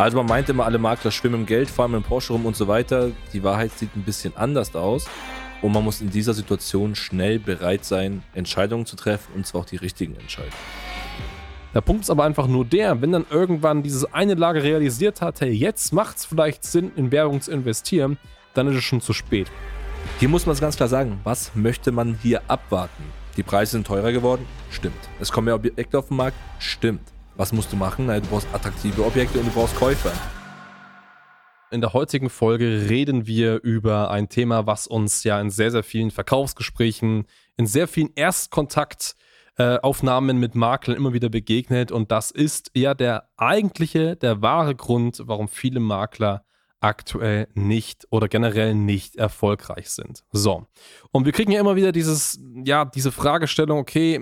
Also man meint immer, alle Makler schwimmen im Geld, fahren mit dem Porsche rum und so weiter. Die Wahrheit sieht ein bisschen anders aus. Und man muss in dieser Situation schnell bereit sein, Entscheidungen zu treffen und zwar auch die richtigen Entscheidungen. Der Punkt ist aber einfach nur der, wenn dann irgendwann dieses eine Lager realisiert hat, hey, jetzt macht es vielleicht Sinn, in Werbung zu investieren, dann ist es schon zu spät. Hier muss man es ganz klar sagen, was möchte man hier abwarten? Die Preise sind teurer geworden? Stimmt. Es kommen mehr Objekte auf den Markt? Stimmt. Was musst du machen? Du brauchst attraktive Objekte und du brauchst Käufer. In der heutigen Folge reden wir über ein Thema, was uns ja in sehr, sehr vielen Verkaufsgesprächen, in sehr vielen Erstkontaktaufnahmen mit Maklern immer wieder begegnet. Und das ist ja der eigentliche, der wahre Grund, warum viele Makler aktuell nicht oder generell nicht erfolgreich sind. So. Und wir kriegen ja immer wieder dieses, ja, diese Fragestellung, okay,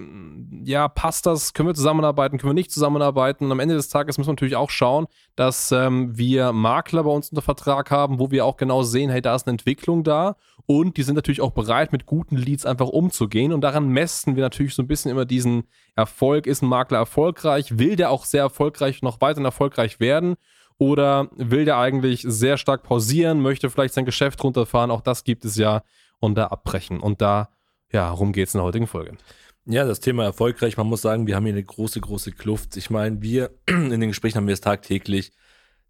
ja, passt das? Können wir zusammenarbeiten? Können wir nicht zusammenarbeiten? Und am Ende des Tages müssen wir natürlich auch schauen, dass ähm, wir Makler bei uns unter Vertrag haben, wo wir auch genau sehen, hey, da ist eine Entwicklung da und die sind natürlich auch bereit, mit guten Leads einfach umzugehen. Und daran messen wir natürlich so ein bisschen immer diesen Erfolg. Ist ein Makler erfolgreich? Will der auch sehr erfolgreich noch weiterhin erfolgreich werden? Oder will der eigentlich sehr stark pausieren, möchte vielleicht sein Geschäft runterfahren? Auch das gibt es ja. Und da abbrechen. Und da, ja, rum geht es in der heutigen Folge. Ja, das Thema erfolgreich. Man muss sagen, wir haben hier eine große, große Kluft. Ich meine, wir in den Gesprächen haben wir es tagtäglich.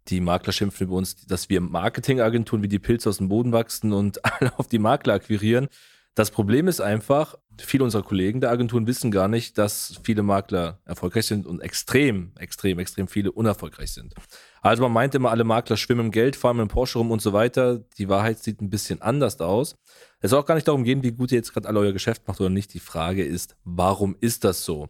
Die Makler schimpfen über uns, dass wir Marketingagenturen wie die Pilze aus dem Boden wachsen und alle auf die Makler akquirieren. Das Problem ist einfach, viele unserer Kollegen der Agenturen wissen gar nicht, dass viele Makler erfolgreich sind und extrem, extrem, extrem viele unerfolgreich sind. Also man meint immer, alle Makler schwimmen im Geld, fahren mit dem Porsche rum und so weiter. Die Wahrheit sieht ein bisschen anders aus. Es soll auch gar nicht darum gehen, wie gut ihr jetzt gerade alle euer Geschäft macht oder nicht. Die Frage ist, warum ist das so?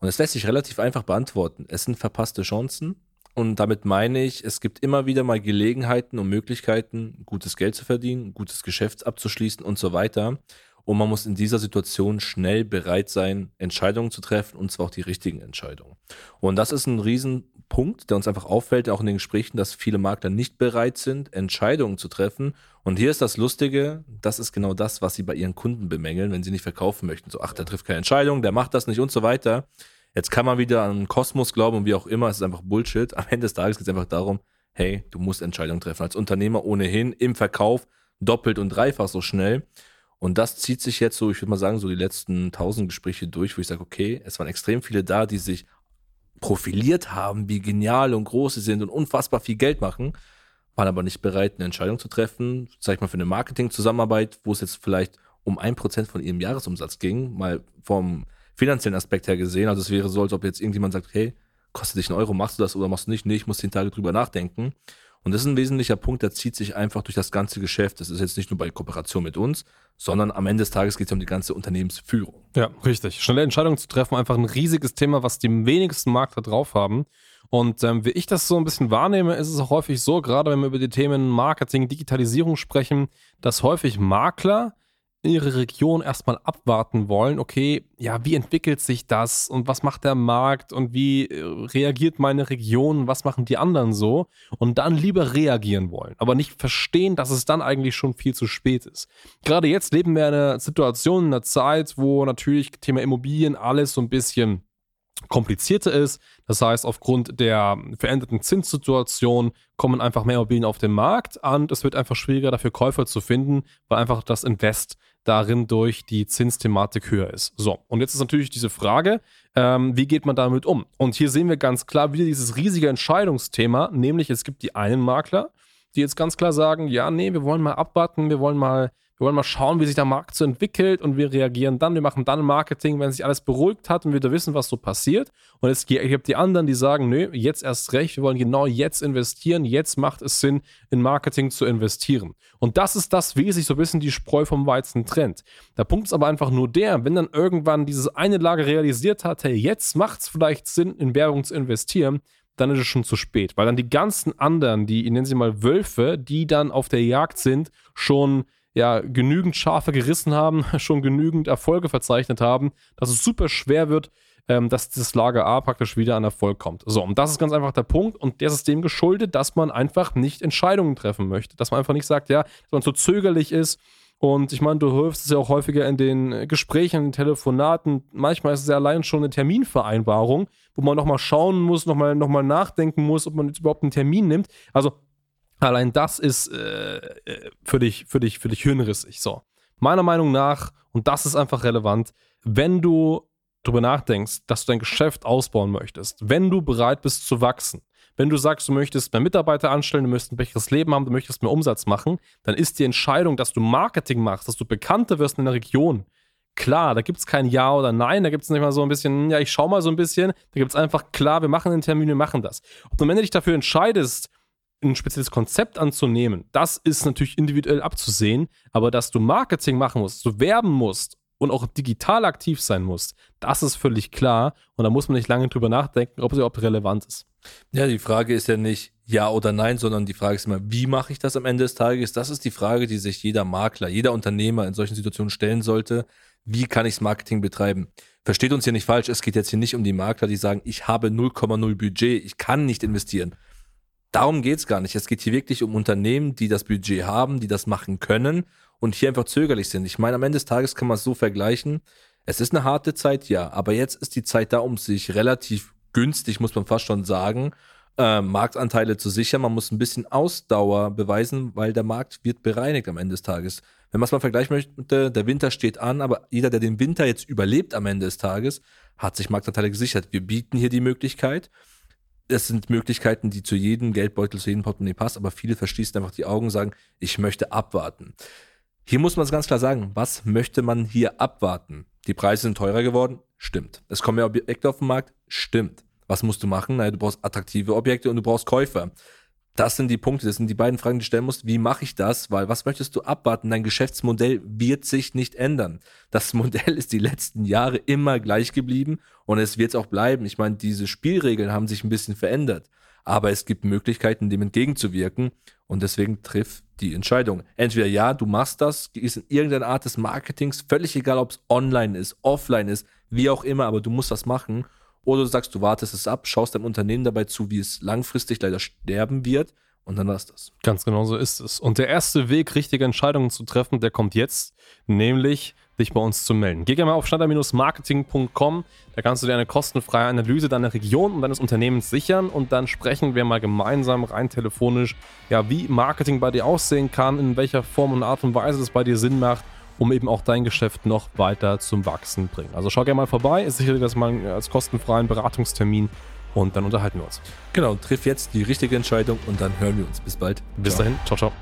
Und es lässt sich relativ einfach beantworten. Es sind verpasste Chancen. Und damit meine ich, es gibt immer wieder mal Gelegenheiten und Möglichkeiten, gutes Geld zu verdienen, gutes Geschäft abzuschließen und so weiter. Und man muss in dieser Situation schnell bereit sein, Entscheidungen zu treffen und zwar auch die richtigen Entscheidungen. Und das ist ein Riesenpunkt, der uns einfach auffällt, auch in den Gesprächen, dass viele Makler nicht bereit sind, Entscheidungen zu treffen. Und hier ist das Lustige, das ist genau das, was sie bei ihren Kunden bemängeln, wenn sie nicht verkaufen möchten. So, ach, der trifft keine Entscheidung, der macht das nicht und so weiter. Jetzt kann man wieder an Kosmos glauben und wie auch immer, es ist einfach Bullshit. Am Ende des Tages geht es einfach darum, hey, du musst Entscheidungen treffen. Als Unternehmer ohnehin im Verkauf doppelt und dreifach so schnell. Und das zieht sich jetzt so, ich würde mal sagen, so die letzten tausend Gespräche durch, wo ich sage, okay, es waren extrem viele da, die sich profiliert haben, wie genial und groß sie sind und unfassbar viel Geld machen, waren aber nicht bereit, eine Entscheidung zu treffen, sag ich mal, für eine Marketing-Zusammenarbeit, wo es jetzt vielleicht um ein Prozent von ihrem Jahresumsatz ging, mal vom finanziellen Aspekt her gesehen. Also es wäre so, als ob jetzt irgendjemand sagt, hey, kostet dich einen Euro, machst du das oder machst du nicht? Nee, ich muss zehn Tage drüber nachdenken. Und das ist ein wesentlicher Punkt, der zieht sich einfach durch das ganze Geschäft. Das ist jetzt nicht nur bei Kooperation mit uns, sondern am Ende des Tages geht es um die ganze Unternehmensführung. Ja, richtig. Schnelle Entscheidungen zu treffen, einfach ein riesiges Thema, was die wenigsten Makler drauf haben. Und ähm, wie ich das so ein bisschen wahrnehme, ist es auch häufig so, gerade wenn wir über die Themen Marketing, Digitalisierung sprechen, dass häufig Makler ihre Region erstmal abwarten wollen, okay, ja, wie entwickelt sich das und was macht der Markt und wie äh, reagiert meine Region, was machen die anderen so? Und dann lieber reagieren wollen, aber nicht verstehen, dass es dann eigentlich schon viel zu spät ist. Gerade jetzt leben wir in einer Situation, in einer Zeit, wo natürlich Thema Immobilien alles so ein bisschen komplizierter ist. Das heißt, aufgrund der veränderten Zinssituation kommen einfach mehr Immobilien auf den Markt und es wird einfach schwieriger dafür Käufer zu finden, weil einfach das Invest darin durch die Zinsthematik höher ist. So, und jetzt ist natürlich diese Frage, ähm, wie geht man damit um? Und hier sehen wir ganz klar wieder dieses riesige Entscheidungsthema, nämlich es gibt die einen Makler, die jetzt ganz klar sagen, ja, nee, wir wollen mal abwarten, wir wollen mal wir wollen mal schauen, wie sich der Markt so entwickelt und wir reagieren dann. Wir machen dann Marketing, wenn sich alles beruhigt hat und wir da wissen, was so passiert. Und es gibt die anderen, die sagen, nö, jetzt erst recht, wir wollen genau jetzt investieren. Jetzt macht es Sinn, in Marketing zu investieren. Und das ist das, wie sich so ein bisschen die Spreu vom Weizen trennt. Der Punkt ist aber einfach nur der, wenn dann irgendwann dieses eine Lager realisiert hat, hey, jetzt macht es vielleicht Sinn, in Werbung zu investieren, dann ist es schon zu spät, weil dann die ganzen anderen, die, nennen sie mal Wölfe, die dann auf der Jagd sind, schon ja genügend Schafe gerissen haben, schon genügend Erfolge verzeichnet haben, dass es super schwer wird, ähm, dass das Lager A praktisch wieder an Erfolg kommt. So, und das ist ganz einfach der Punkt. Und der ist dem geschuldet, dass man einfach nicht Entscheidungen treffen möchte, dass man einfach nicht sagt, ja, dass man so zögerlich ist Und ich meine, du hörst es ja auch häufiger in den Gesprächen, in den Telefonaten. Manchmal ist es ja allein schon eine Terminvereinbarung, wo man nochmal schauen muss, nochmal noch mal nachdenken muss, ob man jetzt überhaupt einen Termin nimmt. Also allein das ist äh, äh für, dich, für, dich, für dich hirnrissig. So. Meiner Meinung nach, und das ist einfach relevant, wenn du darüber nachdenkst, dass du dein Geschäft ausbauen möchtest, wenn du bereit bist zu wachsen, wenn du sagst, du möchtest mehr Mitarbeiter anstellen, du möchtest ein besseres Leben haben, du möchtest mehr Umsatz machen, dann ist die Entscheidung, dass du Marketing machst, dass du bekannter wirst in der Region. Klar, da gibt es kein Ja oder Nein, da gibt es nicht mal so ein bisschen, ja, ich schau mal so ein bisschen, da gibt es einfach, klar, wir machen den Termin, wir machen das. Ob du am Ende dich dafür entscheidest, ein spezielles Konzept anzunehmen, das ist natürlich individuell abzusehen, aber dass du Marketing machen musst, du werben musst und auch digital aktiv sein musst, das ist völlig klar und da muss man nicht lange drüber nachdenken, ob es überhaupt relevant ist. Ja, die Frage ist ja nicht ja oder nein, sondern die Frage ist immer, wie mache ich das am Ende des Tages? Das ist die Frage, die sich jeder Makler, jeder Unternehmer in solchen Situationen stellen sollte. Wie kann ich das Marketing betreiben? Versteht uns hier nicht falsch, es geht jetzt hier nicht um die Makler, die sagen, ich habe 0,0 Budget, ich kann nicht investieren. Darum geht es gar nicht. Es geht hier wirklich um Unternehmen, die das Budget haben, die das machen können und hier einfach zögerlich sind. Ich meine, am Ende des Tages kann man es so vergleichen. Es ist eine harte Zeit, ja, aber jetzt ist die Zeit da, um sich relativ günstig, muss man fast schon sagen, äh, Marktanteile zu sichern. Man muss ein bisschen Ausdauer beweisen, weil der Markt wird bereinigt am Ende des Tages. Wenn man es mal vergleichen möchte, der Winter steht an, aber jeder, der den Winter jetzt überlebt am Ende des Tages, hat sich Marktanteile gesichert. Wir bieten hier die Möglichkeit. Es sind Möglichkeiten, die zu jedem Geldbeutel, zu jedem Portemonnaie passen, aber viele verschließen einfach die Augen und sagen, ich möchte abwarten. Hier muss man es ganz klar sagen, was möchte man hier abwarten? Die Preise sind teurer geworden? Stimmt. Es kommen mehr Objekte auf den Markt? Stimmt. Was musst du machen? Naja, du brauchst attraktive Objekte und du brauchst Käufer. Das sind die Punkte, das sind die beiden Fragen, die du stellen musst. Wie mache ich das? Weil was möchtest du abwarten? Dein Geschäftsmodell wird sich nicht ändern. Das Modell ist die letzten Jahre immer gleich geblieben und es wird es auch bleiben. Ich meine, diese Spielregeln haben sich ein bisschen verändert, aber es gibt Möglichkeiten, dem entgegenzuwirken und deswegen triff die Entscheidung. Entweder ja, du machst das, ist in irgendeiner Art des Marketings, völlig egal, ob es online ist, offline ist, wie auch immer, aber du musst das machen. Oder du sagst, du wartest es ab, schaust deinem Unternehmen dabei zu, wie es langfristig leider sterben wird und dann war es das. Ganz genau so ist es. Und der erste Weg, richtige Entscheidungen zu treffen, der kommt jetzt, nämlich dich bei uns zu melden. Geh gerne mal auf schneider-marketing.com, da kannst du dir eine kostenfreie Analyse deiner Region und deines Unternehmens sichern und dann sprechen wir mal gemeinsam rein telefonisch, ja, wie Marketing bei dir aussehen kann, in welcher Form und Art und Weise es bei dir Sinn macht, um eben auch dein Geschäft noch weiter zum Wachsen bringen. Also schau gerne mal vorbei, ist sicherlich das mal als kostenfreien Beratungstermin und dann unterhalten wir uns. Genau, triff jetzt die richtige Entscheidung und dann hören wir uns. Bis bald. Bis ciao. dahin, ciao, ciao.